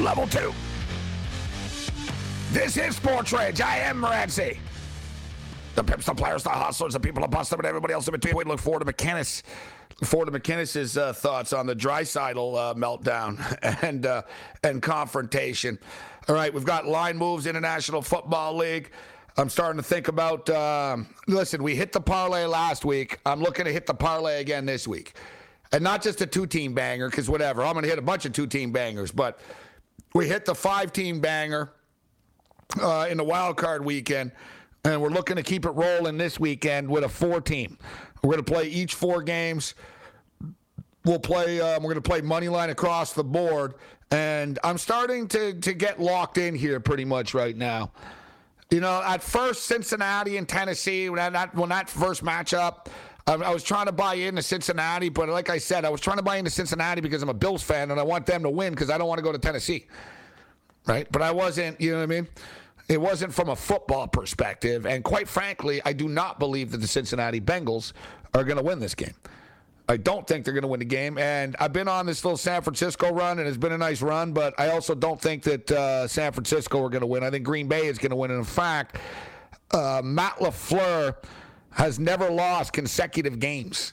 Level two. This is Sports Rage. I am Morency. The pimps, the players, the hustlers, the people bust them, and everybody else in between. We look forward to McKinnis. Forward to McKinnis's uh, thoughts on the Draisaitl uh, meltdown and uh, and confrontation. All right, we've got line moves, International Football League. I'm starting to think about. Um, listen, we hit the parlay last week. I'm looking to hit the parlay again this week, and not just a two-team banger because whatever. I'm going to hit a bunch of two-team bangers, but we hit the five-team banger uh, in the wild card weekend, and we're looking to keep it rolling this weekend with a four-team. We're going to play each four games. We'll play. Um, we're going to play money line across the board, and I'm starting to to get locked in here pretty much right now. You know, at first Cincinnati and Tennessee when that when that first matchup. I was trying to buy into Cincinnati, but like I said, I was trying to buy into Cincinnati because I'm a Bills fan and I want them to win because I don't want to go to Tennessee right? But I wasn't, you know what I mean? It wasn't from a football perspective. And quite frankly, I do not believe that the Cincinnati Bengals are going to win this game. I don't think they're going to win the game. And I've been on this little San Francisco run, and it's been a nice run, but I also don't think that uh, San Francisco are going to win. I think Green Bay is going to win. And in fact, uh, Matt LaFleur has never lost consecutive games.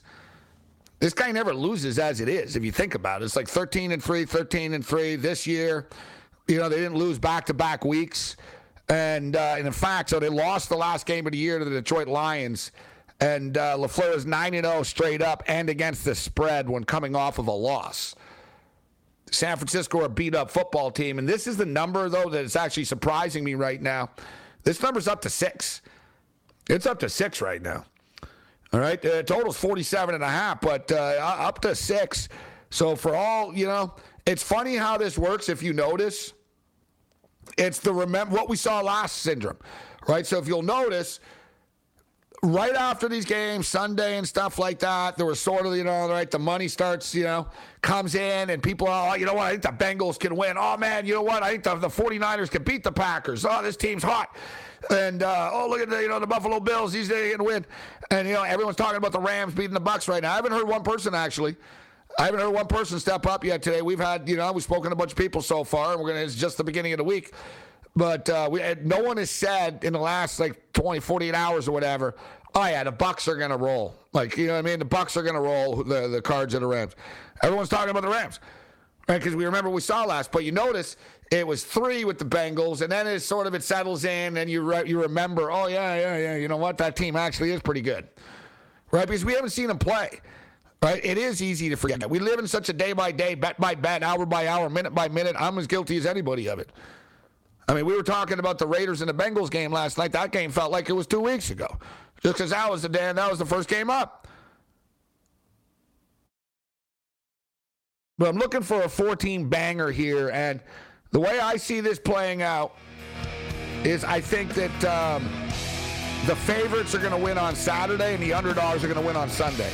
This guy never loses as it is, if you think about it. It's like 13 and 3, 13 and 3 this year. You know, they didn't lose back to back weeks. And, uh, and in fact, so they lost the last game of the year to the Detroit Lions. And uh, LaFleur is 9 0 straight up and against the spread when coming off of a loss. San Francisco are a beat up football team. And this is the number, though, that is actually surprising me right now. This number's up to six. It's up to six right now. All right. Uh, total's 47 and a half, but uh, up to six. So for all, you know, it's funny how this works if you notice. It's the remember what we saw last syndrome, right? So if you'll notice, right after these games, Sunday and stuff like that, there was sort of, you know, right, the money starts, you know, comes in and people are, oh, you know what, I think the Bengals can win. Oh, man, you know what, I think the, the 49ers can beat the Packers. Oh, this team's hot. And, uh, oh, look at the, you know, the Buffalo Bills, he's going to win. And, you know, everyone's talking about the Rams beating the Bucks right now. I haven't heard one person actually. I haven't heard one person step up yet today. We've had, you know, we've spoken to a bunch of people so far, and we're gonna. It's just the beginning of the week, but uh, we no one has said in the last like 20, 48 hours or whatever. Oh yeah, the Bucks are gonna roll. Like you know what I mean? The Bucks are gonna roll the the Cards of the Rams. Everyone's talking about the Rams, right? Because we remember we saw last, but you notice it was three with the Bengals, and then it sort of it settles in, and you re- you remember, oh yeah, yeah, yeah. You know what? That team actually is pretty good, right? Because we haven't seen them play. Right? It is easy to forget. That. We live in such a day by day, bet by bet, hour by hour, minute by minute. I'm as guilty as anybody of it. I mean, we were talking about the Raiders and the Bengals game last night. That game felt like it was two weeks ago, just because that was the day and that was the first game up. But I'm looking for a 14 banger here, and the way I see this playing out is I think that um, the favorites are going to win on Saturday and the underdogs are going to win on Sunday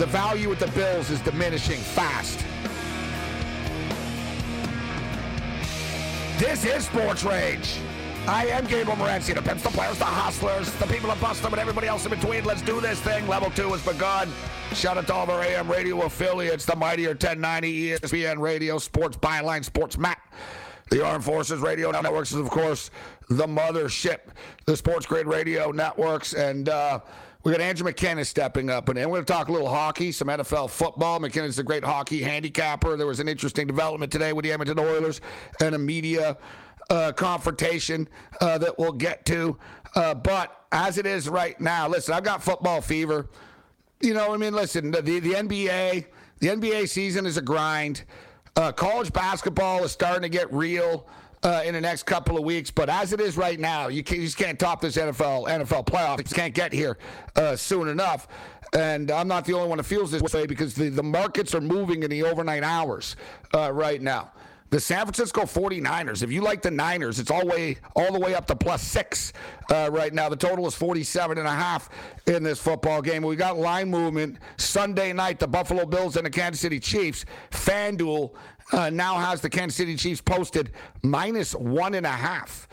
the value with the Bills is diminishing fast. This is Sports Rage. I am Gabriel Morency, the pimps, the players, the hustlers, the people bust them, and everybody else in between. Let's do this thing. Level two has begun. Shout out to all of our AM radio affiliates, the Mightier 1090 ESPN Radio, Sports Byline, Sports Map. The Armed Forces Radio Networks is, of course, the mothership, the Sports Grid Radio Networks, and uh, we got Andrew McKinnis stepping up, and we're going to talk a little hockey, some NFL football. McKinnis a great hockey handicapper. There was an interesting development today with the Edmonton Oilers and a media uh, confrontation uh, that we'll get to. Uh, but as it is right now, listen, I've got football fever. You know, I mean, listen, the, the NBA, the NBA season is a grind. Uh, college basketball is starting to get real uh, in the next couple of weeks. But as it is right now, you, can, you just can't top this NFL NFL playoff. You can't get here uh, soon enough. And I'm not the only one that feels this way because the, the markets are moving in the overnight hours uh, right now. The San Francisco 49ers, if you like the Niners, it's all way all the way up to plus six uh, right now. The total is 47 and a half in this football game. We got line movement Sunday night, the Buffalo Bills and the Kansas City Chiefs. FanDuel uh, now has the Kansas City Chiefs posted minus one and a half.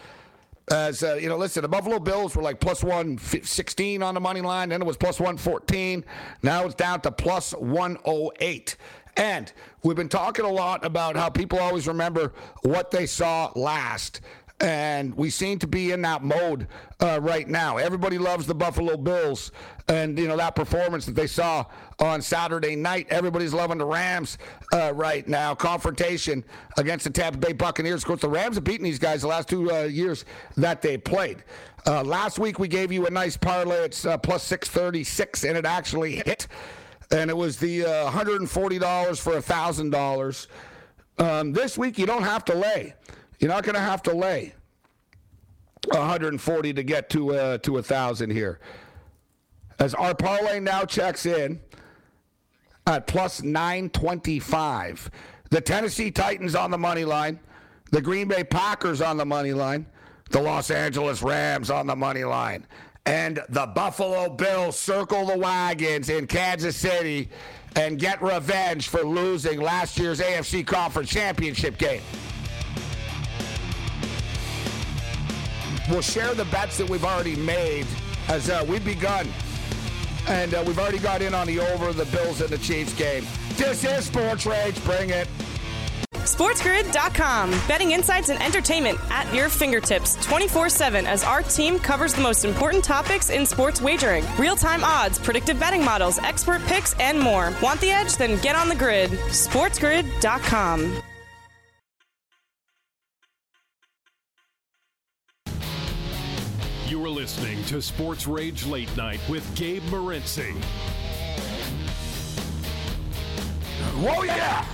As uh, you know, listen, the Buffalo Bills were like plus 116 on the money line, then it was plus 114. Now it's down to plus 108. And we've been talking a lot about how people always remember what they saw last and we seem to be in that mode uh, right now. Everybody loves the Buffalo Bills, and you know that performance that they saw on Saturday night. Everybody's loving the Rams uh, right now. Confrontation against the Tampa Bay Buccaneers. Of course, the Rams have beaten these guys the last two uh, years that they played. Uh, last week we gave you a nice parlay. It's uh, plus six thirty six, and it actually hit. And it was the $140 for a $1,000. Um, this week, you don't have to lay. You're not going to have to lay 140 to get to uh, to a thousand here. As our parlay now checks in at plus 925. The Tennessee Titans on the money line, the Green Bay Packers on the money line, the Los Angeles Rams on the money line, and the Buffalo Bills circle the wagons in Kansas City and get revenge for losing last year's AFC Conference Championship game. We'll share the bets that we've already made as uh, we've begun. And uh, we've already got in on the over the Bills and the Chiefs game. This is Sports Rage. Bring it. SportsGrid.com. Betting insights and entertainment at your fingertips 24 7 as our team covers the most important topics in sports wagering real time odds, predictive betting models, expert picks, and more. Want the edge? Then get on the grid. SportsGrid.com. You are listening to Sports Rage Late Night with Gabe Morency. Whoa, yeah!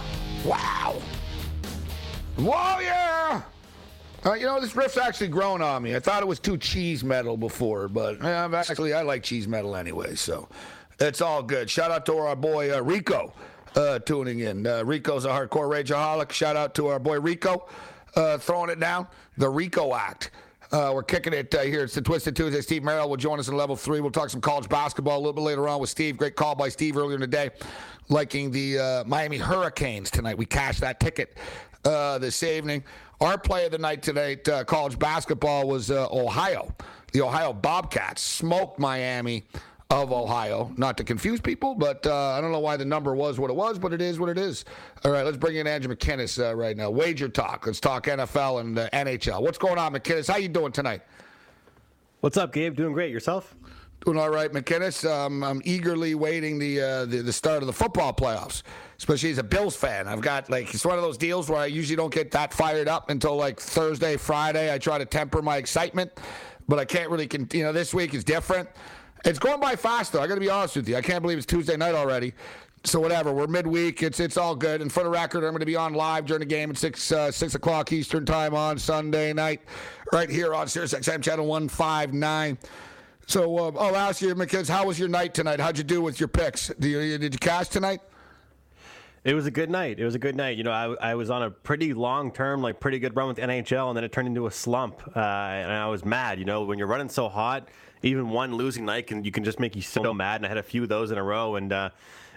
Wow! Whoa, yeah! Uh, you know, this riff's actually grown on me. I thought it was too cheese metal before, but uh, actually, I like cheese metal anyway, so it's all good. Shout out to our boy uh, Rico uh, tuning in. Uh, Rico's a hardcore rageaholic. Shout out to our boy Rico uh, throwing it down. The Rico Act. Uh, we're kicking it uh, here. It's the Twisted Tuesday. Steve Merrill will join us in level three. We'll talk some college basketball a little bit later on with Steve. Great call by Steve earlier in the day, liking the uh, Miami Hurricanes tonight. We cashed that ticket uh, this evening. Our play of the night tonight, uh, college basketball, was uh, Ohio. The Ohio Bobcats smoked Miami of Ohio. Not to confuse people, but uh, I don't know why the number was what it was, but it is what it is. All right, let's bring in Andrew McKinnis uh, right now. Wager talk. Let's talk NFL and uh, NHL. What's going on, McKinnis? How you doing tonight? What's up, Gabe? Doing great. Yourself? Doing all right, McKinnis. Um, I'm eagerly waiting the, uh, the, the start of the football playoffs, especially as a Bills fan. I've got like it's one of those deals where I usually don't get that fired up until like Thursday, Friday. I try to temper my excitement, but I can't really. Con- you know, this week is different. It's going by fast, though. I got to be honest with you. I can't believe it's Tuesday night already. So whatever, we're midweek. It's it's all good. And for the record, I'm going to be on live during the game at six uh, six o'clock Eastern time on Sunday night, right here on Sirius XM channel one five nine. So uh, I'll ask you, McKids, how was your night tonight? How'd you do with your picks? You, did you cash tonight? It was a good night. It was a good night. You know, I, I was on a pretty long term, like pretty good run with NHL, and then it turned into a slump. Uh, and I was mad. You know, when you're running so hot, even one losing night can you can just make you so mad. And I had a few of those in a row, and uh,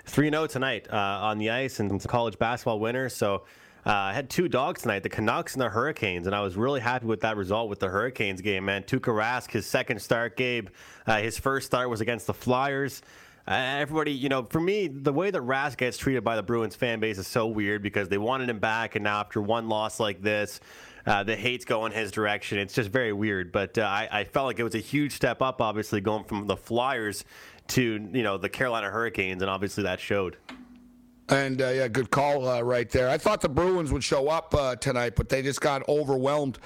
three uh, 0 tonight uh, on the ice, and some college basketball winners. So. Uh, I had two dogs tonight, the Canucks and the Hurricanes, and I was really happy with that result with the Hurricanes game, man. Tuukka Rask, his second start, Gabe, uh, his first start was against the Flyers. Uh, everybody, you know, for me, the way that Rask gets treated by the Bruins fan base is so weird because they wanted him back, and now after one loss like this, uh, the hate's going his direction. It's just very weird. But uh, I, I, felt like it was a huge step up, obviously, going from the Flyers to you know the Carolina Hurricanes, and obviously that showed. And uh, yeah, good call uh, right there. I thought the Bruins would show up uh, tonight, but they just got overwhelmed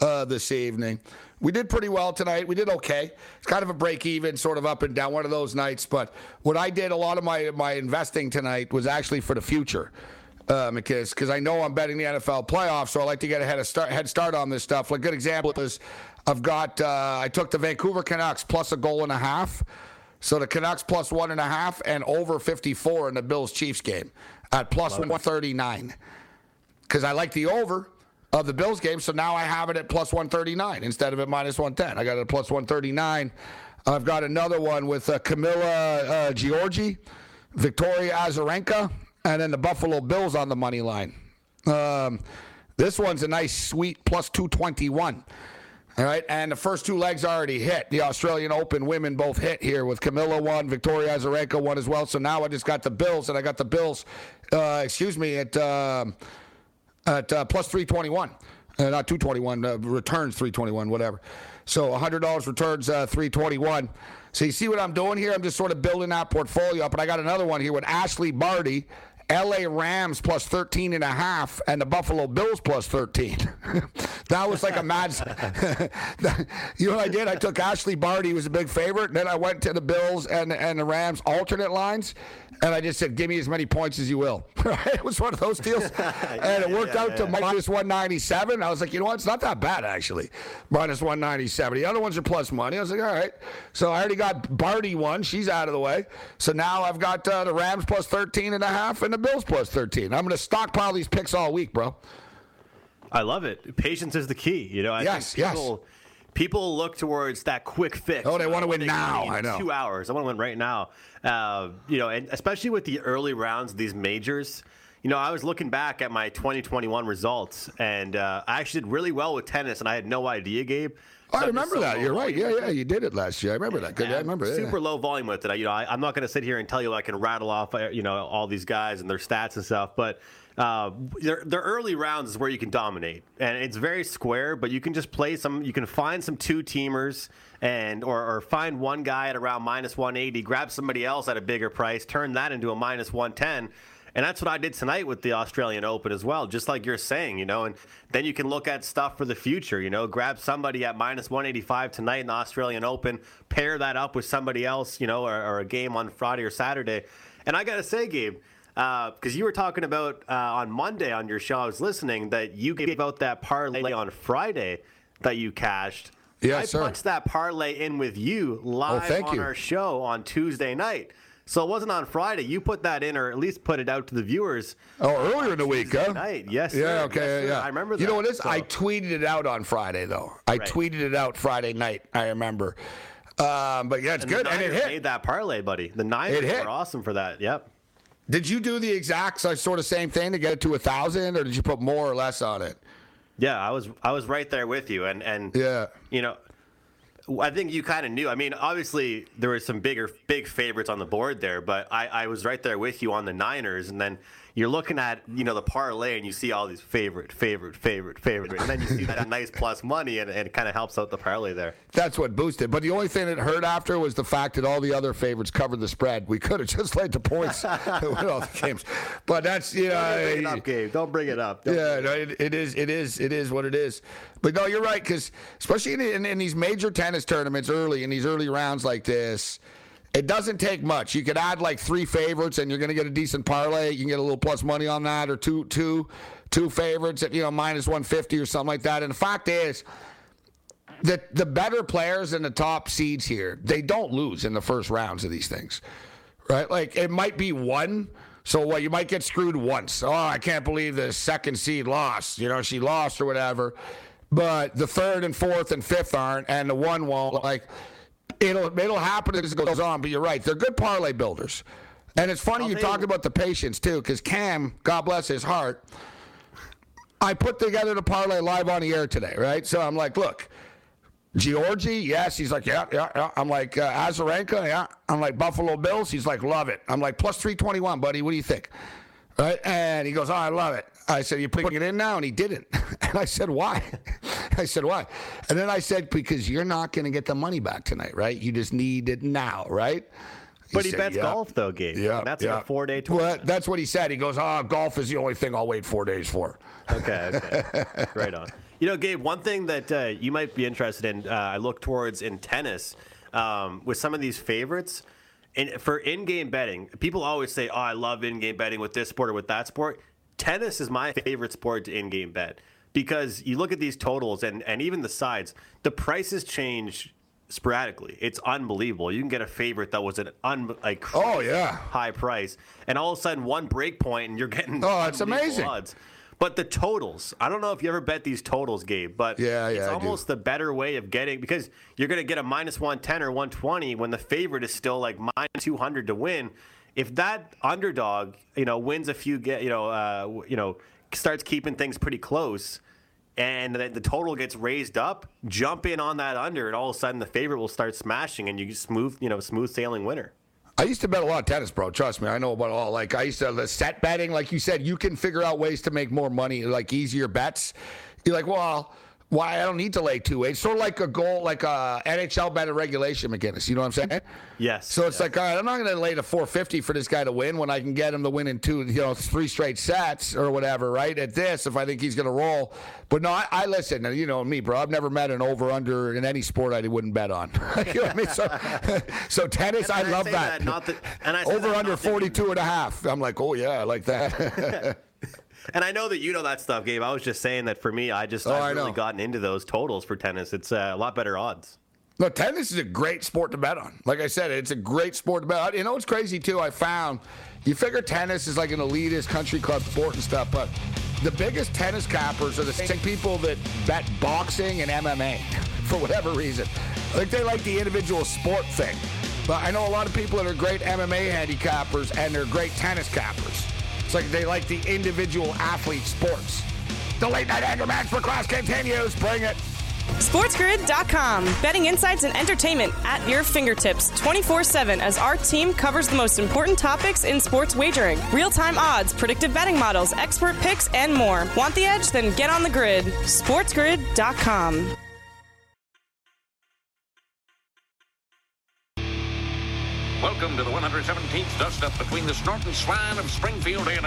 uh, this evening. We did pretty well tonight. We did okay. It's kind of a break even, sort of up and down, one of those nights. But what I did, a lot of my my investing tonight was actually for the future. Uh, because I know I'm betting the NFL playoffs, so I like to get a head, start, head start on this stuff. Like, good example is I've got, uh, I took the Vancouver Canucks plus a goal and a half So the Canucks plus one and a half and over 54 in the Bills Chiefs game at plus 139. Because I like the over of the Bills game, so now I have it at plus 139 instead of at minus 110. I got it at plus 139. I've got another one with uh, Camila uh, Giorgi, Victoria Azarenka, and then the Buffalo Bills on the money line. Um, this one's a nice, sweet plus 221. All right, and the first two legs already hit. The Australian Open women both hit here with Camila one, Victoria Azarenka one as well. So now I just got the Bills, and I got the Bills, uh, excuse me, at uh, at uh, plus 321. Uh, not 221, uh, returns 321, whatever. So $100 returns uh, 321. So you see what I'm doing here? I'm just sort of building that portfolio up. And I got another one here with Ashleigh Barty LA Rams plus 13 and a half and the Buffalo Bills plus 13. that was like a mad. you know what I did? I took Ashleigh Barty, who was a big favorite, and then I went to the Bills and, and the Rams alternate lines, and I just said, give me as many points as you will. it was one of those deals. and it worked yeah, out yeah, to yeah. minus 197. I was like, you know what? It's not that bad, actually. Minus 197. The other ones are plus money. I was like, all right. So I already got Barty one. She's out of the way. So now I've got uh, the Rams plus 13 and a half and the Bills plus 13. I'm going to stockpile these picks all week, bro. I love it. Patience is the key. You know, I yes, think people, yes. people look towards that quick fix. Oh, they want to win now. I know. Two hours. I want to win right now. Uh, you know, and especially with the early rounds, of these majors. You know, I was looking back at my 2021 results, and uh, I actually did really well with tennis, and I had no idea, Gabe. I remember so that. You're right. Yeah, yeah, you did it last year. I remember that. Yeah, I remember. Super yeah. low volume with it. You know, I, am not going to sit here and tell you I can rattle off, uh, you know, all these guys and their stats and stuff, but uh, their, their early rounds is where you can dominate, and it's very square. But you can just play some. You can find some two teamers and or, or find one guy at around minus 180, grab somebody else at a bigger price, turn that into a minus 110 and that's what I did tonight with the Australian Open as well, just like you're saying, you know. And then you can look at stuff for the future, you know, grab somebody at minus 185 tonight in the Australian Open, pair that up with somebody else, you know, or, or a game on Friday or Saturday. And I got to say, Gabe, because uh, you were talking about uh, on Monday on your show, I was listening that you gave out that parlay on Friday that you cashed. Yeah, I sir. punched that parlay in with you live oh, on you. our show on Tuesday night. So it wasn't on Friday. You put that in, or at least put it out to the viewers. Oh, earlier in the week, huh? Night. Yes. Yeah. Sir. Okay. Yes, yeah. I remember. That. You know what it is? So. I tweeted it out on Friday, though. I right. tweeted it out Friday night. I remember. Um, but yeah, it's and good, and it hit. Made that parlay, buddy. The Niners were awesome for that. Yep. Did you do the exact sort of same thing to get it to a thousand, or did you put more or less on it? Yeah, I was I was right there with you, and and yeah, you know, I think you kind of knew. I mean, obviously there were some bigger, big favorites on the board there, but I, I was right there with you on the Niners, and then you're looking at you know the parlay and you see all these favorite, favorite, favorite, favorite, and then you see that nice plus money, and, and it kind of helps out the parlay there. That's what boosted. But the only thing that hurt after was the fact that all the other favorites covered the spread. We could have just laid the points with all the games. But that's you know, Don't bring it up, Gabe. Don't bring it up. Don't yeah, no, it, it is. It is. It is what it is. But no, you're right because especially in, in, in these major tennis tournaments early in these early rounds like this it doesn't take much. You could add like three favorites, and you're going to get a decent parlay. You can get a little plus money on that, or two, two, two favorites at you know minus 150 or something like that. And the fact is, that the better players in the top seeds here, they don't lose in the first rounds of these things, right? Like it might be one. So what? You might get screwed once. Oh, I can't believe the second seed lost. You know, she lost or whatever. But the third and fourth and fifth aren't, and the one won't. Like it'll it'll happen as it goes on. But you're right; they're good parlay builders. And it's funny I'll you talked about the patience too, because Cam, God bless his heart, I put together the parlay live on the air today, right? So I'm like, look, Giorgi, yes. He's like, yeah, yeah, yeah. I'm like, uh, Azarenka, yeah. I'm like, Buffalo Bills. He's like, love it. I'm like, plus 321, buddy. What do you think? Right? And he goes, oh, I love it. I said, you're putting it in now? And he didn't. And I said, why? I said, why? And then I said, because you're not going to get the money back tonight, right? You just need it now, right? He but he said, bets yeah. golf though, Gabe. Yeah, that's yeah. a four day tournament. Well, that's what he said. He goes, "Oh, golf is the only thing I'll wait four days for." Okay, okay, right on. You know, Gabe, one thing that uh, you might be interested in, uh, I look towards in tennis um, with some of these favorites. And for in-game betting, people always say, "Oh, I love in-game betting with this sport or with that sport." Tennis is my favorite sport to in-game bet because you look at these totals and, and even the sides, the prices change sporadically. It's unbelievable. You can get a favorite that was an un like Oh, yeah. high price, and all of a sudden one break point and you're getting Oh, it's amazing. odds. But the totals, I don't know if you ever bet these totals, Gabe, but Yeah, it's yeah, I do. almost the better way of getting because you're going to get a minus 110 or 120 when the favorite is still like minus 200 to win. If that underdog, you know, wins a few, get you know, uh, you know, starts keeping things pretty close, and the, the total gets raised up, jump in on that under, and all of a sudden the favorite will start smashing, and you smooth, you know, smooth sailing winner. I used to bet a lot of tennis, bro. Trust me, I know about all. Like I used to the set betting, like you said, you can figure out ways to make more money, like easier bets. You're like, well, why I don't need to lay two eight. Sort of like a goal, like a NHL bet of regulation, McGinnis. You know what I'm saying? Yes. So it's like, all right, I'm not going to lay the 450 for this guy to win when I can get him to win in two, you know, three straight sets or whatever, right? At this, if I think he's going to roll. But no, I, I listen, you know me, bro. I've never met an over under in any sport I wouldn't bet on. you know what I mean? So, so tennis, I I love that. that that- and I over under not 42 and a half. I'm like, oh yeah, I like that. And I know that you know that stuff, Gabe. I was just saying that for me, I just Oh, I've I really know. gotten into those totals for tennis. It's uh, a lot better odds. No, tennis is a great sport to bet on. Like I said, it's a great sport to bet on. You know what's crazy too? I found you figure tennis is like an elitist country club sport and stuff, but the biggest tennis cappers are the same people that bet boxing and MMA for whatever reason. Like they like the individual sport thing. But I know a lot of people that are great MMA handicappers and they're great tennis cappers. It's like they like the individual athlete sports. The late night anger match for class continues. Bring it. SportsGrid.com. Betting insights and entertainment at your fingertips 24 7 as our team covers the most important topics in sports wagering real time odds, predictive betting models, expert picks, and more. Want the edge? Then get on the grid. SportsGrid.com. Welcome to the 117th dust-up between the Snorton Swine of Springfield A&M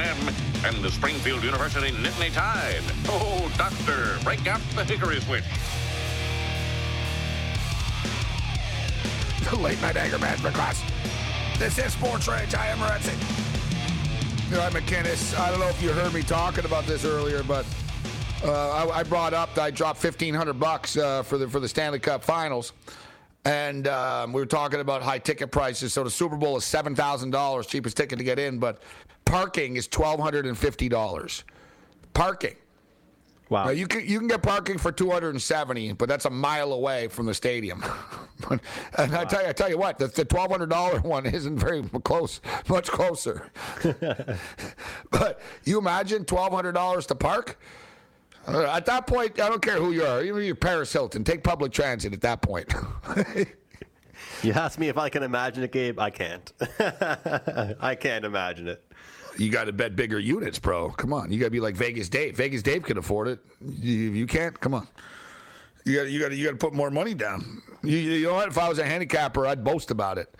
and the Springfield University Nittany Tide. Oh, doctor, break out the hickory switch. the late night anger management class. This is Sports Rage. I am Renzi. You know, I'm McKinnis. I don't know if you heard me talking about this earlier, but uh, I, I brought up that I dropped fifteen hundred bucks uh, for the for the Stanley Cup Finals, and um, we were talking about high ticket prices. So the Super Bowl is seven thousand dollars, cheapest ticket to get in, but parking is twelve hundred and fifty dollars. Parking. Wow. Now, you can you can get parking for 270, but that's a mile away from the stadium. But- and I tell you, I tell you what, the, the $1,200 one isn't very close, much closer. but you imagine $1,200 to park? Uh, at that point, I don't care who you are. Even if you're Paris Hilton, take public transit at that point. You ask me if I can imagine it, Gabe. I can't. I can't imagine it. you got to bet bigger units, bro. Come on, you got to be like Vegas Dave. Vegas Dave can afford it. You, you can't. Come on. You got you got you got to put more money down. You, you know what? If I was a handicapper, I'd boast about it.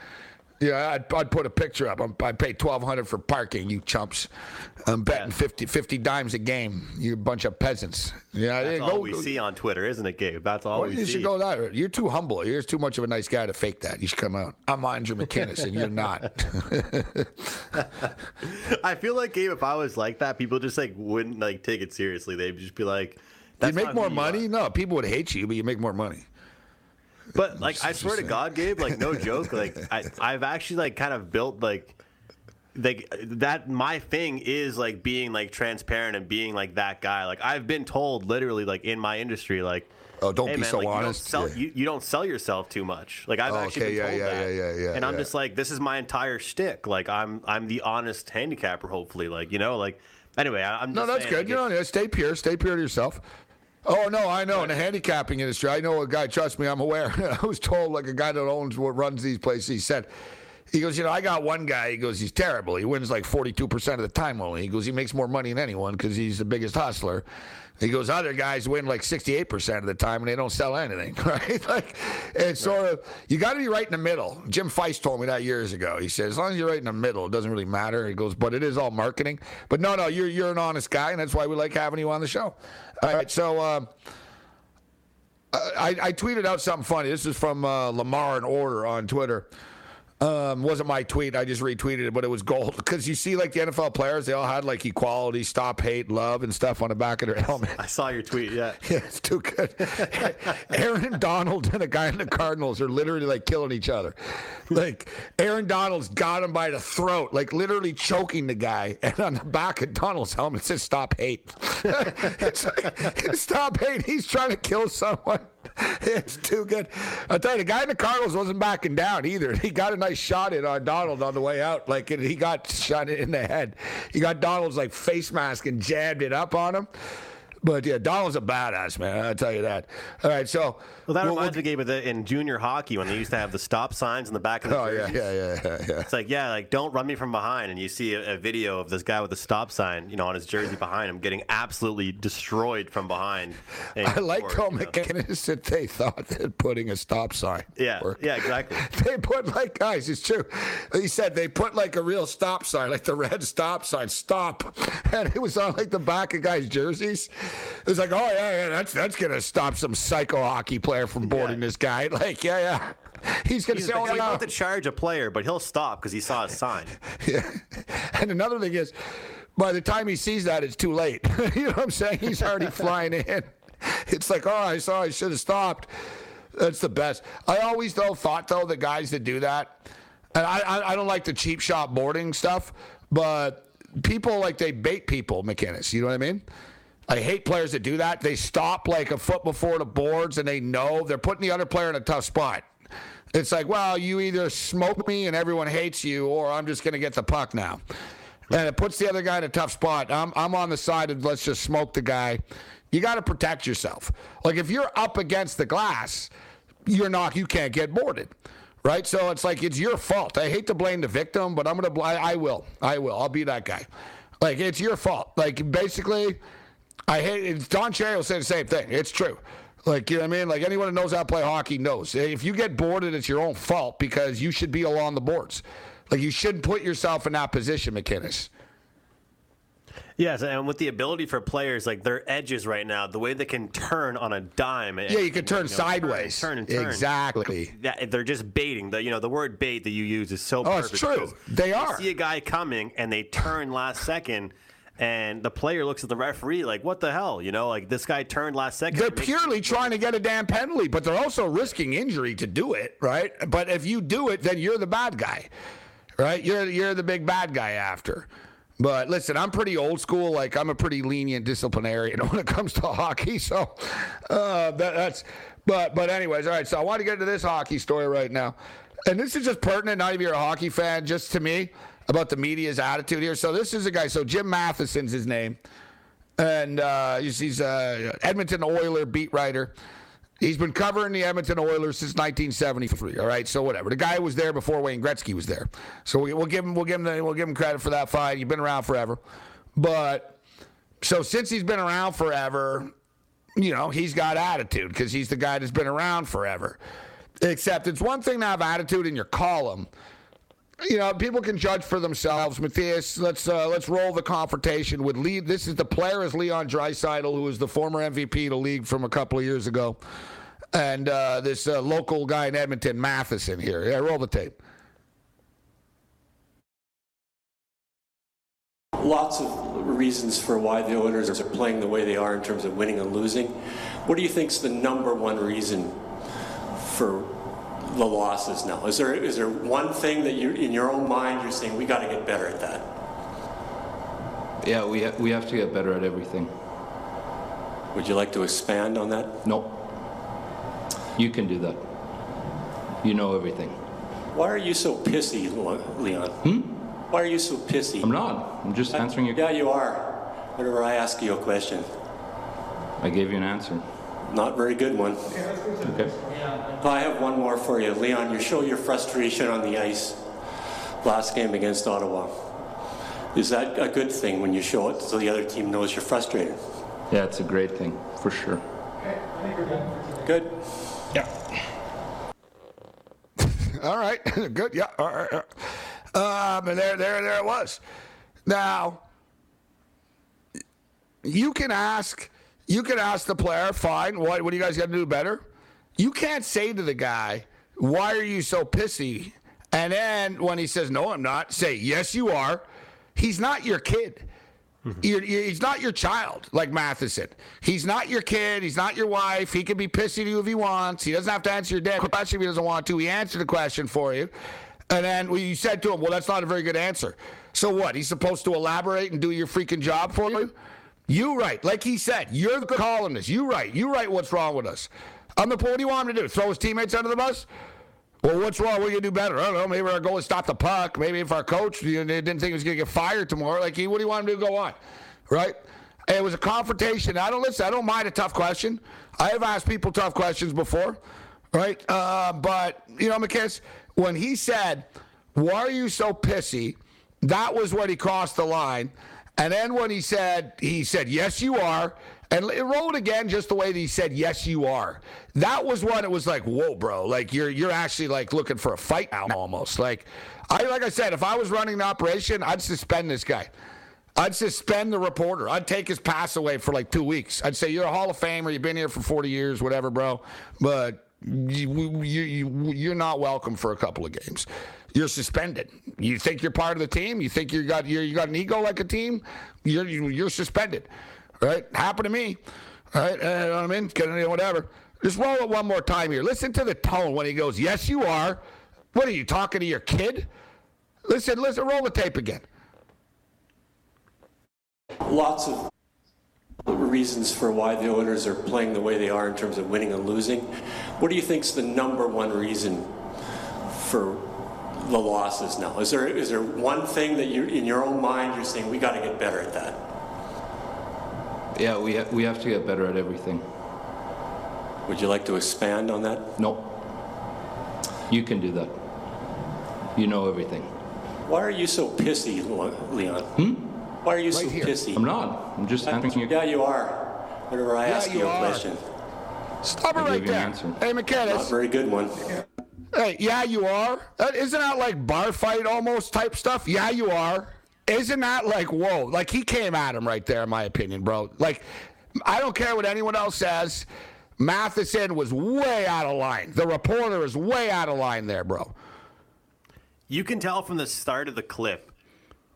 Yeah, I'd, I'd put a picture up. I'm, I'd pay twelve hundred for parking. You chumps. I'm betting 50, 50 dimes a game. You bunch of peasants. Yeah, That's yeah, all go- we see on Twitter, isn't it, Gabe? That's all Well, we you see. should go that. You're too humble. You're too much of a nice guy to fake that. You should come out. I'm Andrew McKinnis, and you're not. I feel like Gabe, if I was like that, people just like wouldn't like take it seriously. They'd just be like, you make more you are." money? No, people would hate you, but you make more money. But like, I swear to. God, Gabe, like no joke, like I, I've actually like kind of built like, like that. My thing is like being like transparent and being like that guy. Like I've been told literally like in my industry, like, Oh, don't hey, be man, so like, honest. You don't, sell, Yeah. you, you don't sell yourself too much. Like I've Oh, actually okay, been yeah, told yeah, that, yeah, yeah, yeah, and I'm just like, this is my entire shtick. Like I'm, I'm the honest handicapper. Hopefully, like you know, like anyway, I'm No, that's saying, good. You like, know, yeah, stay pure. Stay pure to yourself. Oh no, I know. In the handicapping industry, I know a guy. Trust me, I'm aware. I was told like a guy that owns what runs these places. He said, he goes, you know, I got one guy. He goes, he's terrible. He wins like 42 percent of the time only. He goes, he makes more money than anyone because he's the biggest hustler. He goes, other guys win like 68 percent of the time and they don't sell anything, right? Like, it's sort of you got to be right in the middle. Jim Feist told me that years ago. He said, as long as you're right in the middle, it doesn't really matter. He goes, but it is all marketing. But no, no, you're you're an honest guy, and that's why we like having you on the show. All right, so. Um, I, I tweeted out something funny. This is from uh, Lamar in Order on Twitter. Um, wasn't my tweet. I just retweeted it, but it was gold because you see, like the NFL players, they all had like equality, stop, hate, love, and stuff on the back of their helmet. I saw your tweet. Yeah. Yeah, it's too good. Aaron Donald and a guy in the Cardinals are literally like killing each other. Like Aaron Donald's got him by the throat, like literally choking the guy, and on the back of Donald's helmet it says "Stop hate." it's like, "Stop hate." He's trying to kill someone. It's too good. I tell you, the guy in the Cardinals wasn't backing down either. He got a nice shot in on uh, Donald on the way out. Like he got shot in the head. He got Donald's like face mask and jabbed it up on him. But yeah, Donald's a badass, man. I'll tell you that. All right, so. Well, that reminds me, of the, in junior hockey when they used to have the stop signs in the back of the Oh, yeah, jerseys. yeah, yeah, yeah, yeah. It's like, yeah, like don't run me from behind, and you see a, a video of this guy with a stop sign, you know, on his jersey behind him, getting absolutely destroyed from behind. I like Tom you know? McInnes that they thought that putting a stop sign. Yeah, worked. yeah, exactly. They put like guys, it's true. He said they put like a real stop sign, like the red stop sign, stop, and it was on like the back of guys' jerseys. It was like, oh yeah, yeah, that's that's gonna stop some psycho hockey player from boarding Yeah. this guy. Like, yeah, yeah, he's gonna He's say, oh no. about to charge a player, but he'll stop because he saw a sign. Yeah. And another thing is, by the time he sees that, it's too late. you know what I'm saying? He's already flying in. It's like, oh, I saw I should have stopped. That's the best. I always though thought though the guys that do that, and I I, I don't like the cheap shot boarding stuff, but people like they bait people, McInnes. You know what I mean? I hate players that do that. They stop like a foot before the boards and they know they're putting the other player in a tough spot. It's like, well, you either smoke me and everyone hates you, or I'm just going to get the puck now. And it puts the other guy in a tough spot. I'm, I'm on the side of let's just smoke the guy. You got to protect yourself. Like if you're up against the glass, you're not, you can't get boarded. Right? So it's like, it's your fault. I hate to blame the victim, but I'm going to, bl- I will. I will. I'll be that guy. Like, it's your fault. Like, basically, I hate it. Don Cherry will say the same thing. It's true. Like, you know what I mean? Like, anyone who knows how to play hockey knows. If you get boarded, it's your own fault because you should be along the boards. Like, you shouldn't put yourself in that position, McInnes. Yes, and with the ability for players like their edges right now, the way they can turn on a dime. and- Yeah, you can turn know, sideways. turn and turn. Exactly. That, they're just baiting. The you know the word bait that you use is so Oh, it's true. They you are. see a guy coming and they turn last second, and the player looks at the referee like, "What the hell?" You know, like this guy turned last second. They're purely trying to get a damn penalty, but they're also risking injury to do it, right? But if you do it, then you're the bad guy, right? You're you're the big bad guy after. But listen, I'm pretty old school. Like I'm a pretty lenient disciplinarian when it comes to hockey. So uh, that, that's. But but anyways, all right. So I want to get into this hockey story right now, and this is just pertinent. Not even you're a hockey fan, just to me about the media's attitude here. So this is a guy. So Jim Matheson's his name and uh, he's, he's a Edmonton Oiler beat writer. He's been covering the Edmonton Oilers since 1973. All right, so whatever. The guy was there before Wayne Gretzky was there, so we, we'll give him we'll give him the, we'll give him credit for that fight. He's been around forever, but so since he's been around forever, you know he's got attitude because he's the guy that's been around forever. Except it's one thing to have attitude in your column you know, people can judge for themselves. Matthias, let's uh, let's roll the confrontation with Lee. This is the player is Leon Draisaitl, who is the former MVP of the league from a couple of years ago, and uh, this uh, local guy in Edmonton, Matheson. Here, yeah, roll the tape. Lots of reasons for why the Oilers are playing the way they are in terms of winning and losing. What do you think is the number one reason for the losses now? Is there is there one thing that you, in your own mind, you're saying we got to get better at that? Yeah, we, ha- we have to get better at everything. Would you like to expand on that? Nope. You can do that. You know everything. Why are you so pissy, Leon? Hmm? Why are you so pissy? I'm not. I'm just answering your Yeah, you are. Whenever I ask you a question, I gave you an answer. Not very good one. Okay. I have one more for you. Leon, you show your frustration on the ice last game against Ottawa. Is that a good thing when you show it so the other team knows you're frustrated? Yeah, it's a great thing, for sure. Good. Yeah. all right, good. Yeah. All right. all right. Um, and there, there, there it was. Now, you can ask, you can ask the player, fine. What, what do you guys got to do better? You can't say to the guy, "Why are you so pissy?" And then when he says, no, I'm not, say, yes, you are. He's not your kid. Mm-hmm. You're, you're, he's not your child, like Matheson. He's not your kid. He's not your wife. He can be pissy to you if he wants. He doesn't have to answer your damn question if he doesn't want to. He answered the question for you. And then well, you said to him, well, that's not a very good answer. So what? He's supposed to elaborate and do your freaking job for you? You right. Like he said, you're the columnist. You right. You right what's wrong with us. I'm the what do you want him to do? Throw his teammates under the bus? Well, what's wrong? We're gonna do better. I don't know. Maybe our goal is stop the puck. Maybe if our coach you know, didn't think he was gonna get fired tomorrow, like he, what do you want him to do? go on? Right? It was a confrontation. I don't listen. I don't mind a tough question. I have asked people tough questions before, right? Uh, but you know, McKiss, when he said, "Why are you so pissy?" That was when he crossed the line. And then when he said, he said, "Yes, you are." And it rolled again just the way that he said, "Yes, you are." That was when it was like, "Whoa, bro! Like you're you're actually like looking for a fight now, almost." Like I like I said, if I was running the operation, I'd suspend this guy. I'd suspend the reporter. I'd take his pass away for like two weeks. I'd say you're a Hall of Famer. You've been here for 40 years, whatever, bro. But you, you, you, you're not welcome for a couple of games. You're suspended. You think you're part of the team? You think you got you got an ego like a team? You're you're suspended. Right? Happened to me. Right? You know what I mean? Whatever. Just roll it one more time here. Listen to the tone when he goes, "Yes, you are." What are you talking to your kid? Listen, listen. Roll the tape again. Lots of reasons for why the Oilers are playing the way they are in terms of winning and losing. What do you think is the number one reason for the losses now? Is there is there one thing that you in your own mind you're saying we got to get better at that? Yeah, we, ha- we have to get better at everything. Would you like to expand on that? Nope. You can do that. You know everything. Why are you so pissy, Leon? Hmm? Why are you so here. pissy? I'm not. I'm just answering your Yeah, you are. Whenever I Yeah, ask you you a are. question, Stop it I right gave you an there. answer. Hey, not a very good one. Hey, yeah, you are. Uh, Isn't that like bar fight almost type stuff? Yeah, you are. Isn't that like whoa? Like he came at him right there, in my opinion, bro. Like I don't care what anyone else says. Matheson was way out of line. The reporter is way out of line there, bro. You can tell from the start of the clip,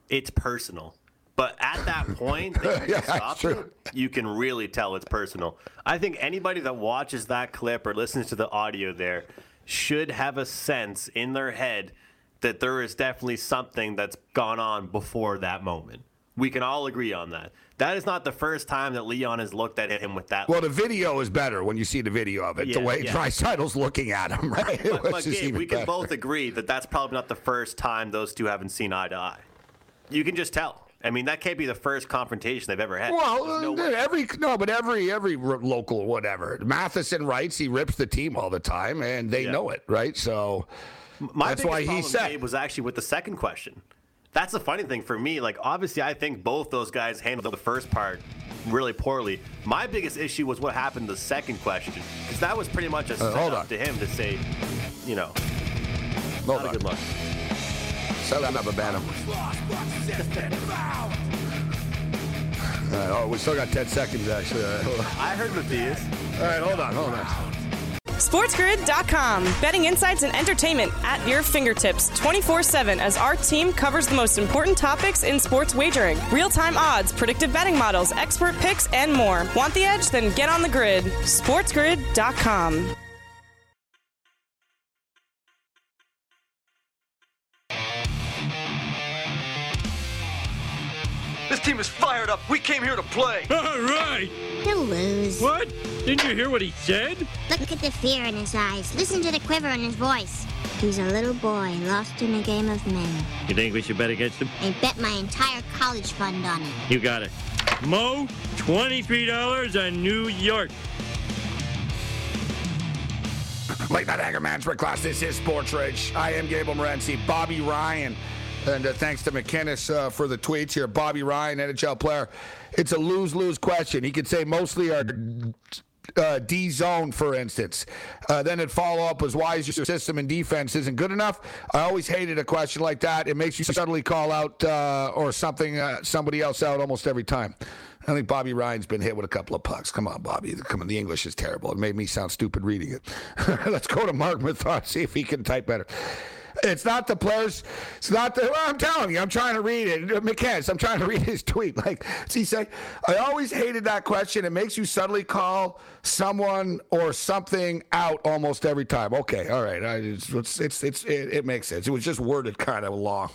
it's personal. But at that point, Yeah, stop it, you can really tell it's personal. I think anybody that watches that clip or listens to the audio there should have a sense in their head that there is definitely something that's gone on before that moment. We can all agree on that. That is not the first time that Leon has looked at him with that. Well, the video is better when you see the video of it. the way yeah. Draisaitl's looking at him, right? but, but Gabe, we can both agree that that's probably not the first time those two haven't seen eye to eye. You can just tell. I mean, that can't be the first confrontation they've ever had. Well, no uh, every no, but every every r- local whatever. Matheson writes, he rips the team all the time, and they Yeah. know it, right? So My that's why he said- Gabe, was actually with the second question. That's the funny thing for me. Like, obviously, I think both those guys handled the first part really poorly. My biggest issue was what happened the second question, because that was pretty much a Uh, setup to him to say, you know, hold not a good look. Set that up, Bantam. All right, oh, we still got 10 seconds, actually. All right, hold on. I heard Matthias. All right, hold on, hold on. SportsGrid.com. Betting insights and entertainment at your fingertips 24 7 as our team covers the most important topics in sports wagering real time odds, predictive betting models, expert picks, and more. Want the edge? Then get on the grid. SportsGrid.com. This team is fired up. We came here to play. All right. He'll lose. What? Didn't you hear what he said? Look at the fear in his eyes. Listen to the quiver in his voice. He's a little boy lost in a game of men. You think we should bet against him? I bet my entire college fund on it. You got it. Mo, $23 on New York. Late Night Anger Management class. This is Sports Rage. I am Gable Morency. Bobby Ryan. And uh, thanks to McKinnis uh, for the tweets here. Bobby Ryan, NHL player. It's a lose lose question. He could say mostly our uh, D zone, for instance. Uh, then it'd follow up was why is your system and defense isn't good enough? I always hated a question like that. It makes you suddenly call out uh, or something, uh, somebody else out almost every time. I think Bobby Ryan's been hit with a couple of pucks. Come on, Bobby. Come on. The English is terrible. It made me sound stupid reading it. Let's go to Mark Mathon, see if he can type better. It's not the players. It's not the. Well, I'm telling you, I'm trying to read it. McCann, I'm trying to read his tweet. Like, does he say, I always hated that question. It makes you suddenly call someone or something out almost every time. Okay, all right. I, it's, it's, it's, it, it, makes sense. It was just worded kind of long.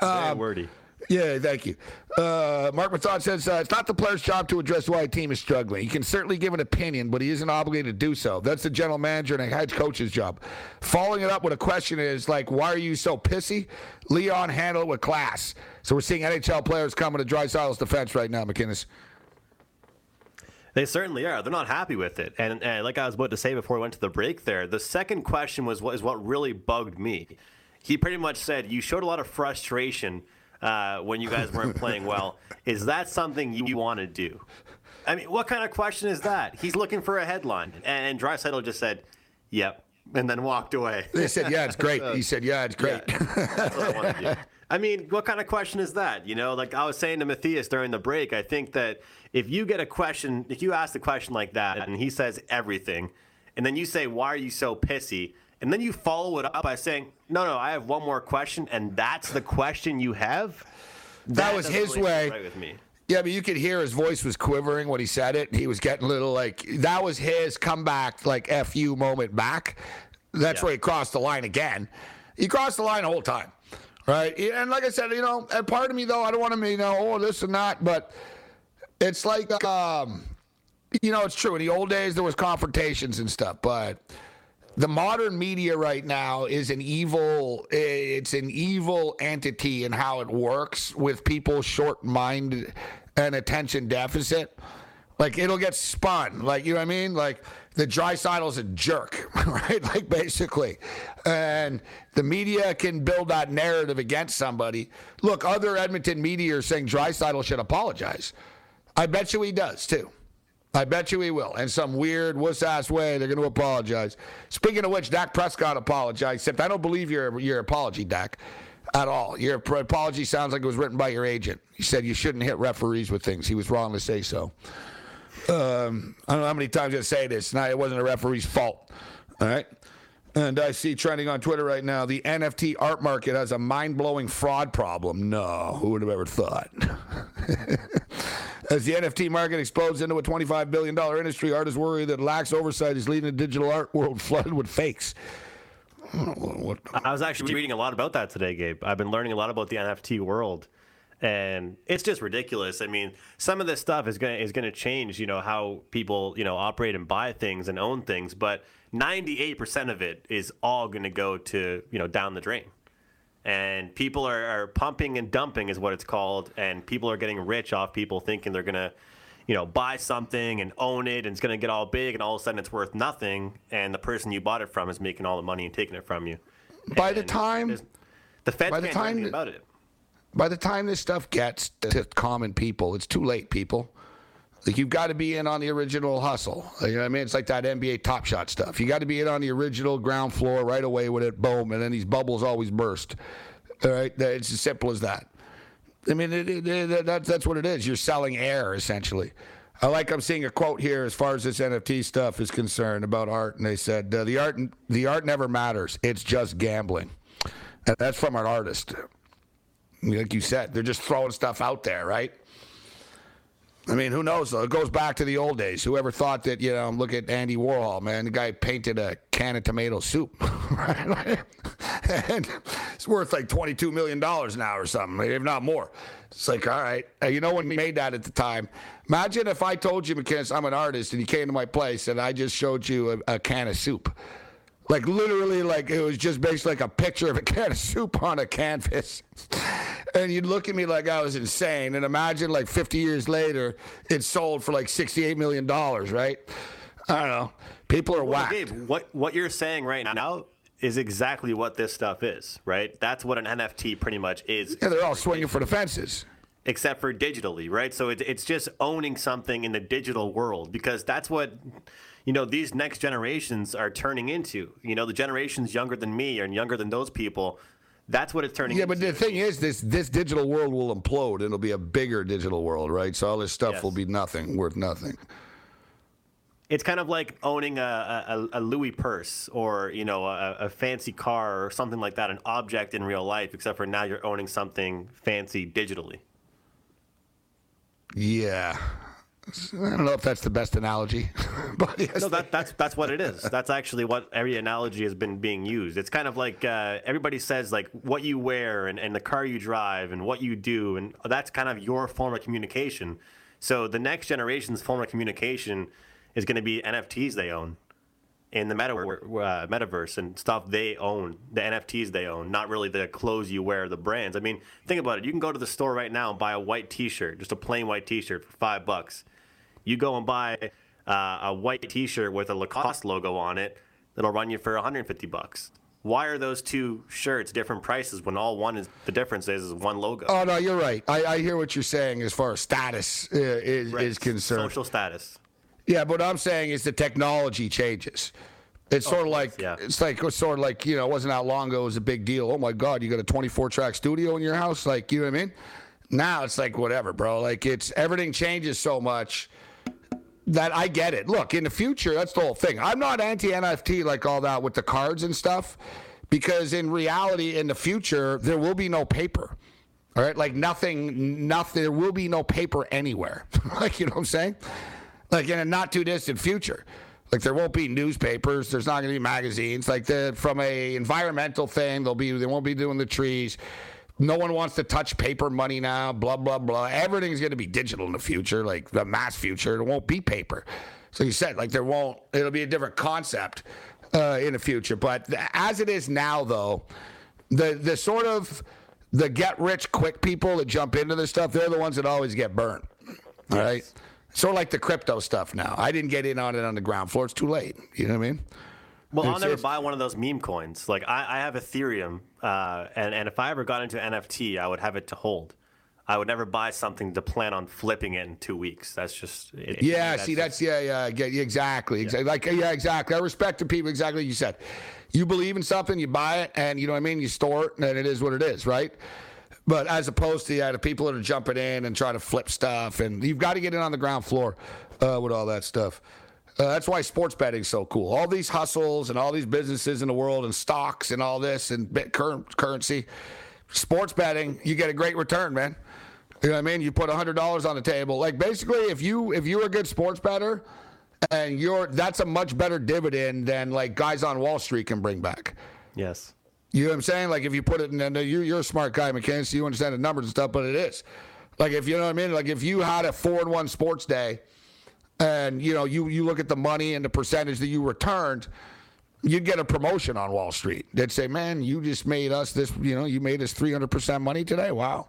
Very um, wordy. Yeah, thank you. Uh, Mark Mathon says uh, it's not the player's job to address why a team is struggling. He can certainly give an opinion, but he isn't obligated to do so. That's the general manager and a head coach's job. Following it up with a question is like, why are you so pissy? Leon handled it with class. So we're seeing NHL players coming to Draisaitl's defense right now, McInnes. They certainly are. They're not happy with it. And, and, like I was about to say before we went to the break there, the second question was what is what really bugged me. He pretty much said, You showed a lot of frustration uh, when you guys weren't playing well. Is that something you want to do? I mean, what kind of question is that? He's looking for a headline, and Draisaitl just said, "Yep," and then walked away. They said, "Yeah, it's great." he said, "Yeah, it's great." Yeah, I want to do. I mean, what kind of question is that? You know, like I was saying to Matthias during the break, I think that if you get a question, if you ask the question like that, and he says everything, and then you say, "Why are you so pissy?" And then you follow it up by saying, "No, no, I have one more question," and that's the question you have. That, that was his really way. Right with me. Yeah, but you could hear his voice was quivering when he said it. He was getting a little like that was his comeback, like fu moment back. That's yeah. where he crossed the line again. He crossed the line the whole time, right? And like I said, you know, and part of me though, I don't want to be, you know, oh this and that, but it's like, um, you know, it's true. In the old days, there was confrontations and stuff, but the modern media right now is an evil eh, it's an evil entity in how it works with people short mind and attention deficit like it'll get spun like you know what i mean like the Draisaitl's a jerk, right? Like basically, and the media can build that narrative against somebody. Look, other Edmonton media are saying Draisaitl should apologize. I bet you he does too. I bet you he will. In some weird wuss ass way, they're going to apologize. Speaking of which, Dak Prescott apologized. Except I don't believe your your apology, Dak, at all. Your apology sounds like it was written by your agent. He said you shouldn't hit referees with things. He was wrong to say so. Um, I don't know how many times I say this. Now it wasn't a referee's fault. All right. And I see trending on Twitter right now the NFT art market has a mind blowing fraud problem. No, who would have ever thought? As the NFT market explodes into a $25 billion industry, artists worry that lax oversight is leading the digital art world flooded with fakes. I was actually reading a lot about that today, Gabe. I've been learning a lot about the NFT world, and it's just ridiculous. I mean, some of this stuff is going is going to change, you know, how people you know operate and buy things and own things, but 98% of it is all going to go to you know down the drain and people are, are pumping and dumping is what it's called. And people are getting rich off people thinking they're going to you know buy something and own it and it's going to get all big and all of a sudden it's worth nothing. And the person you bought it from is making all the money and taking it from you. By and the time the fed by the time about it. by the time this stuff gets to common people it's too late people like you've got to be in on the original hustle. You know what I mean? It's like that NBA Top Shot stuff. You got to be in on the original ground floor right away with it, boom, and then these bubbles always burst. All right, it's as simple as that. I mean, it, it, it, that, that's what it is. You're selling air essentially. I like I'm seeing a quote here as far as this NFT stuff is concerned about art, and they said uh, the art the art never matters. It's just gambling, and that's from an artist. Like you said, they're just throwing stuff out there, right? I mean, who knows? Though? It goes back to the old days. Whoever thought that, you know, look at Andy Warhol, man. The guy painted a can of tomato soup. and it's worth like $22 million now or something, if not more. It's like, all right. You know when we made that at the time? Imagine if I told you, McKinnis, I'm an artist, and you came to my place and I just showed you a, a can of soup. Like literally, like it was just basically like a picture of a can of soup on a canvas. And you'd look at me like I was insane. And imagine like 50 years later, it sold for like $68 million, right? I don't know. People are well, whacked. Gabe, what, what you're saying right now is exactly what this stuff is, right? That's what an NFT pretty much is. Yeah, they're all swinging for the fences. Except for digitally, right? So it, it's just owning something in the digital world because that's what you know these next generations are turning into. You know, the generations younger than me and younger than those people. That's what it's turning. Into. Yeah, into. but the thing is, this this digital world will implode, and it'll be a bigger digital world, right? So all this stuff yes. will be nothing, worth nothing. It's kind of like owning a, a, a Louis purse or you know a, a fancy car or something like that, an object in real life. Except for now you're owning something fancy digitally. Yeah. I don't know if that's the best analogy, but yes, No, that, that's that's what it is. That's actually what every analogy has been being used. It's kind of like uh, everybody says like what you wear and, and the car you drive and what you do, and that's kind of your form of communication. So the next generation's form of communication is going to be NFTs they own in the meta, uh, metaverse and stuff they own, the NFTs they own, not really the clothes you wear, the brands. I mean, think about it. You can go to the store right now and buy a white T-shirt, just a plain white T-shirt for five bucks. You go and buy uh, a white T-shirt with a Lacoste logo on it, that'll run you for 150 bucks. Why are those two shirts different prices when all one is the difference is, is one logo? Oh no, you're right. I, I hear what you're saying as far as status uh, is, Right. is concerned. Social status. Yeah, but what I'm saying is the technology changes. It's sort of like yeah. it's like it's sort of like you know it wasn't that long ago it was a big deal. Oh my God, you got a 24 track studio in your house, like you know what I mean? Now it's like whatever, bro. Like it's everything changes so much that I get it. Look, in the future, that's the whole thing. I'm not anti NFT like all that with the cards and stuff, because in reality, in the future, there will be no paper. All right, like nothing, nothing. There will be no paper anywhere. like you know what I'm saying? Like in a not too distant future. Like there won't be newspapers. There's not going to be magazines. Like the from a environmental thing, they'll be they won't be doing the trees. No one wants to touch paper money now. Blah blah blah. Everything's going to be digital in the future, like the mass future. It won't be paper. So you said like there won't. It'll be a different concept uh, in the future. But as it is now, though, the the sort of the get rich quick people that jump into this stuff, they're the ones that always get burned. All right. Sort of like the crypto stuff now. I didn't get in on it on the ground floor. It's too late. You know what I mean? Well, I'll never buy one of those meme coins. Like I, I have Ethereum, uh, and and if I ever got into NFT, I would have it to hold. I would never buy something to plan on flipping it in two weeks. That's just it, Yeah, see, that's yeah, yeah, yeah, yeah, exactly, exactly. Like, yeah, exactly. I respect the people exactly like you said. You believe in something, you buy it, and you know what I mean. You store it, and it is what it is, right? But as opposed to yeah, the people that are jumping in and trying to flip stuff, and you've got to get in on the ground floor uh, with all that stuff. Uh, that's why sports betting's so cool. All these hustles and all these businesses in the world and stocks and all this and bit cur- currency, sports betting, you get a great return, man. You know what I mean? You put hundred dollars on the table. Like basically, if you if you're a good sports better, and you're that's a much better dividend than like guys on Wall Street can bring back. yes. You know what I'm saying? Like if you put it in, and you're, you're a smart guy, McKenna, so you understand the numbers and stuff, but it is. Like if you know what I mean? Like if you had a four and one sports day, and you know you you look at the money and the percentage that you returned, you'd get a promotion on Wall Street. They'd say, "Man, you just made us this. You know, you made us 300 percent money today. Wow."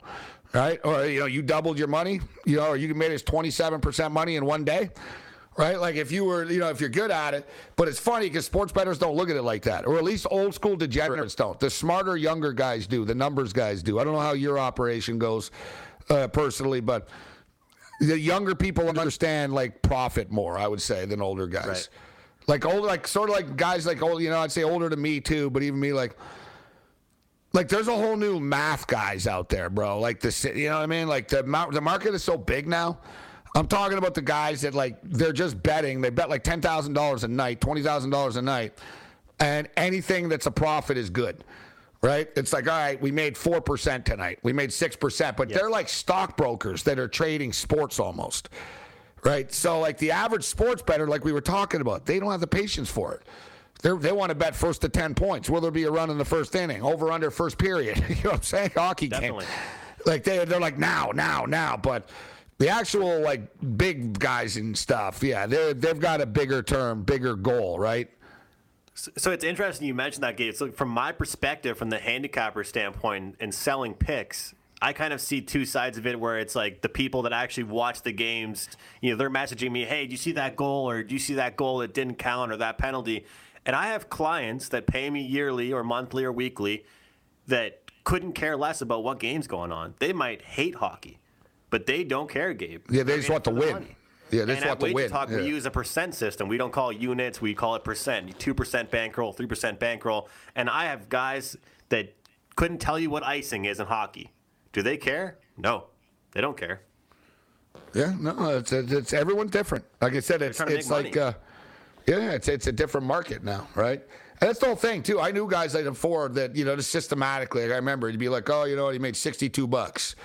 Right? Or you know, you doubled your money. You know, or you made us 27 percent money in one day right? Like if you were, you know, if you're good at it. But it's funny because sports bettors don't look at it like that, or at least old school degenerates don't. The smarter younger guys do. The numbers guys do. I don't know how your operation goes uh, personally, but the younger people understand like profit more. I would say than older guys. Right. Like old, like sort of like guys like old. You know, I'd say older to me too, but even me like. Like there's a whole new math guys out there, bro. Like the, city, you know what I mean? Like the the market is so big now. I'm talking about the guys that like they're just betting. They bet like ten thousand dollars a night, twenty thousand dollars a night, and anything that's a profit is good, right? It's like all right, we made four percent tonight, we made six percent, but they're like stockbrokers that are trading sports almost, right? So like the average sports better, like we were talking about, they don't have the patience for it. They're, they want to bet first to 10 points. Will there be a run in the first inning? Over under first period. you know what I'm saying? Hockey Definitely. game. Like they, they're like now, now, now. But the actual like big guys and stuff, yeah, they they've got a bigger term, bigger goal, right? So it's interesting you mentioned that, Gabe. So from my perspective, from the handicapper standpoint, and selling picks, I kind of see two sides of it where it's like the people that actually watch the games, you know, they're messaging me, hey, do you see that goal or do you see that goal that didn't count or that penalty? And I have clients that pay me yearly or monthly or weekly that couldn't care less about what game's going on. They might hate hockey, but they don't care, Gabe. Yeah, they just want to the win. money. Yeah, they and at to win. Talk, Yeah. we use a percent system. We don't call it units. We call it percent. Two percent bankroll, three percent bankroll. And I have guys that couldn't tell you what icing is in hockey. Do they care? No, they don't care. Yeah, no, it's it's, it's everyone's different. Like I said, it's it's like uh, yeah, it's it's a different market now, right? And that's the whole thing too. I knew guys like before that you know just systematically. Like I remember, you'd be like, oh, you know he made sixty two bucks.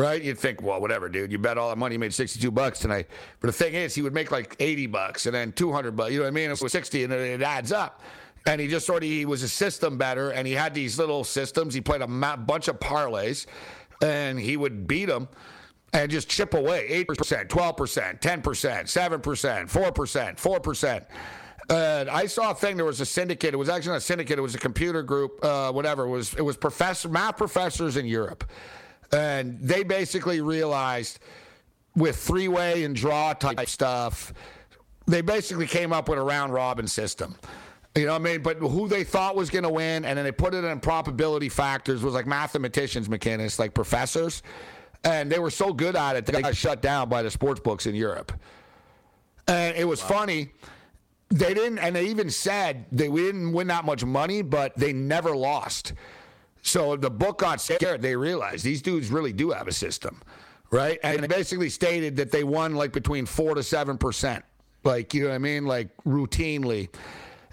Right? You'd think, well, whatever, dude. You bet all that money, you made 62 bucks tonight. But the thing is, he would make like 80 bucks and then 200 bucks. You know what I mean? It was 60 and it adds up and he just sort of he was a system better and he had these little systems he played a bunch of parlays and he would beat them and just chip away 8% 12% 10% 7% 4% 4% and I saw a thing. There was a syndicate. It was actually not a syndicate. It was a computer group. Uh, whatever. It was it was professor math professors in Europe, and they basically realized with three way and draw type stuff, they basically came up with a round robin system. You know what I mean? But who they thought was going to win, and then they put it in probability factors was like mathematicians, mechanics, like professors. And they were so good at it, they got shut down by the sports books in Europe. And it was wow. funny. They didn't, and they even said they didn't win that much money, but they never lost. So the book got scared. They realized these dudes really do have a system, right? And they basically stated that they won like between four to seven percent, like you know what I mean, like routinely.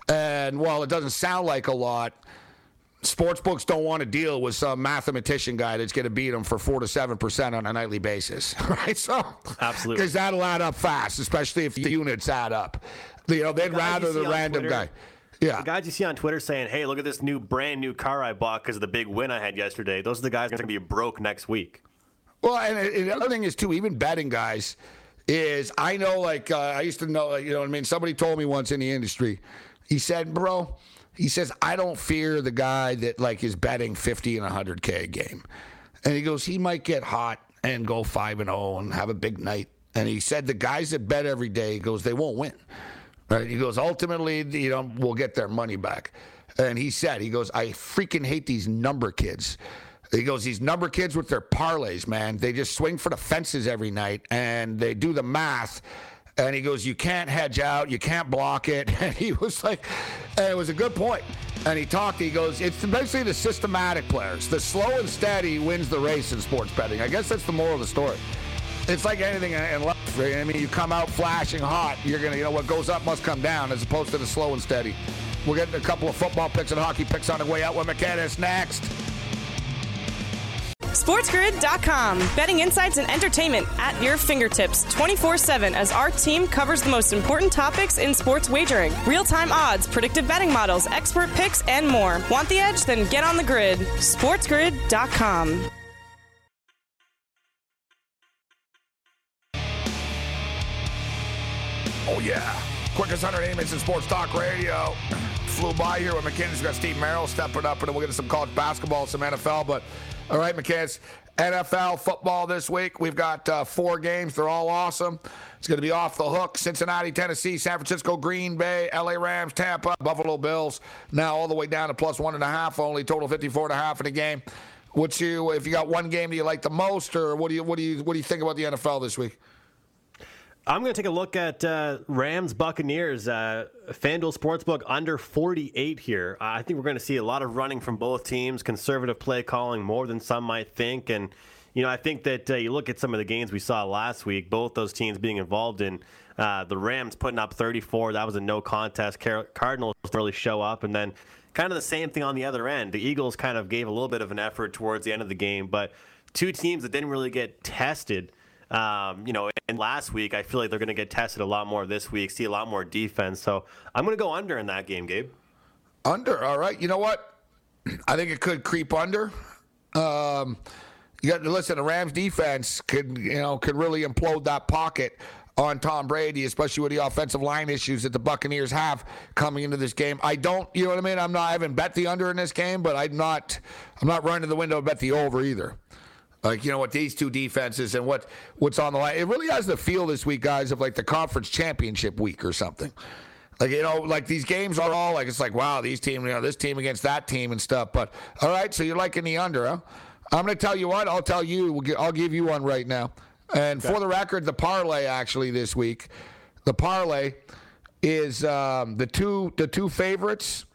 And while it doesn't sound like a lot, sports books don't want to deal with some mathematician guy that's going to beat them for four to seven percent on a nightly basis, right? So absolutely, because that'll add up fast, especially if the units add up. You know, they'd the rather the random Twitter, guy. Yeah, the guys you see on Twitter saying, "Hey, look at this new brand new car I bought because of the big win I had yesterday." Those are the guys that are going to be broke next week. Well, and, and the other thing is too, even betting guys is I know like uh, I used to know, you know, what I mean, somebody told me once in the industry he said, bro, he says, I don't fear the guy that like is betting 50 and 100K a game. And he goes, he might get hot and go 5 and 0 and have a big night. And he said, the guys that bet every day, he goes, they won't win. Right? He goes, ultimately, you know, we'll get their money back. And he said, he goes, I freaking hate these number kids. He goes, these number kids with their parlays, man, they just swing for the fences every night and they do the math and he goes, You can't hedge out, you can't block it. And he was like, it was a good point. And he talked, he goes, It's basically the systematic players. The slow and steady wins the race in sports betting. I guess that's the moral of the story. It's like anything in life. I mean, you come out flashing hot, you're to, you know, what goes up must come down as opposed to the slow and steady. We're getting a couple of football picks and hockey picks on the way out with McKinnis next. SportsGrid.com. Betting insights and entertainment at your fingertips 24 7 as our team covers the most important topics in sports wagering real time odds, predictive betting models, expert picks, and more. Want the edge? Then get on the grid. SportsGrid.com. yeah. Quickest 100 minutes in sports talk radio. Flew by here with McKinnon's got Steve Merrill stepping up, and then we'll get some college basketball, some NFL, but all right, McKiss. NFL football this week. We've got uh, four games. They're all awesome. It's going to be off the hook. Cincinnati, Tennessee, San Francisco, Green Bay, LA Rams, Tampa, Buffalo Bills. Now all the way down to plus one and a half. Only total 54 and a half in the game. What's you? If you got one game that you like the most, or what do you what do you what do you think about the NFL this week? I'm going to take a look at uh, Rams Buccaneers. Uh, FanDuel Sportsbook under 48 here. I think we're going to see a lot of running from both teams, conservative play calling more than some might think. And, you know, I think that uh, you look at some of the games we saw last week, both those teams being involved in. Uh, the Rams putting up 34. That was a no contest. Car- Cardinals really show up. And then kind of the same thing on the other end. The Eagles kind of gave a little bit of an effort towards the end of the game, but two teams that didn't really get tested um, you know, and last week I feel like they're going to get tested a lot more this week, see a lot more defense. So I'm going to go under in that game, Gabe. Under, all right. You know what? I think it could creep under. Um, you got to listen. The Rams defense could, you know, could really implode that pocket on Tom Brady, especially with the offensive line issues that the Buccaneers have coming into this game. I don't, you know what I mean? I'm not. I haven't bet the under in this game, but I'm not. I'm not running to the window to bet the over either. Like you know what these two defenses and what what's on the line. It really has the feel this week, guys, of like the conference championship week or something. Like you know, like these games are all like it's like wow, these team, you know, this team against that team and stuff. But all right, so you're liking the under, huh? I'm going to tell you what. I'll tell you. I'll give you one right now. And okay. for the record, the parlay actually this week, the parlay is um, the two the two favorites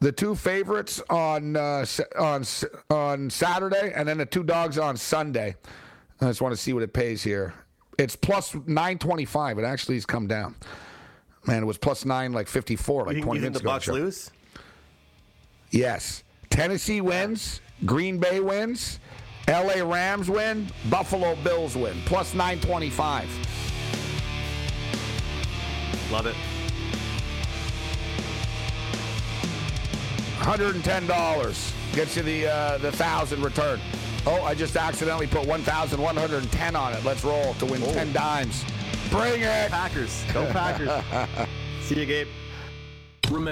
the two favorites on uh, on on Saturday, and then the two dogs on Sunday. I just want to see what it pays here. It's plus 925. It actually has come down. Man, it was plus nine like 54 like you think, 20 you think minutes the ago. Bucks lose? Yes. Tennessee wins. Green Bay wins. LA Rams win. Buffalo Bills win. Plus 925. Love it. $110 gets you the uh, the thousand return. Oh, I just accidentally put 1,110 on it. Let's roll to win 10 dimes. Bring it. Packers. Go Packers. See you, Gabe. Remember.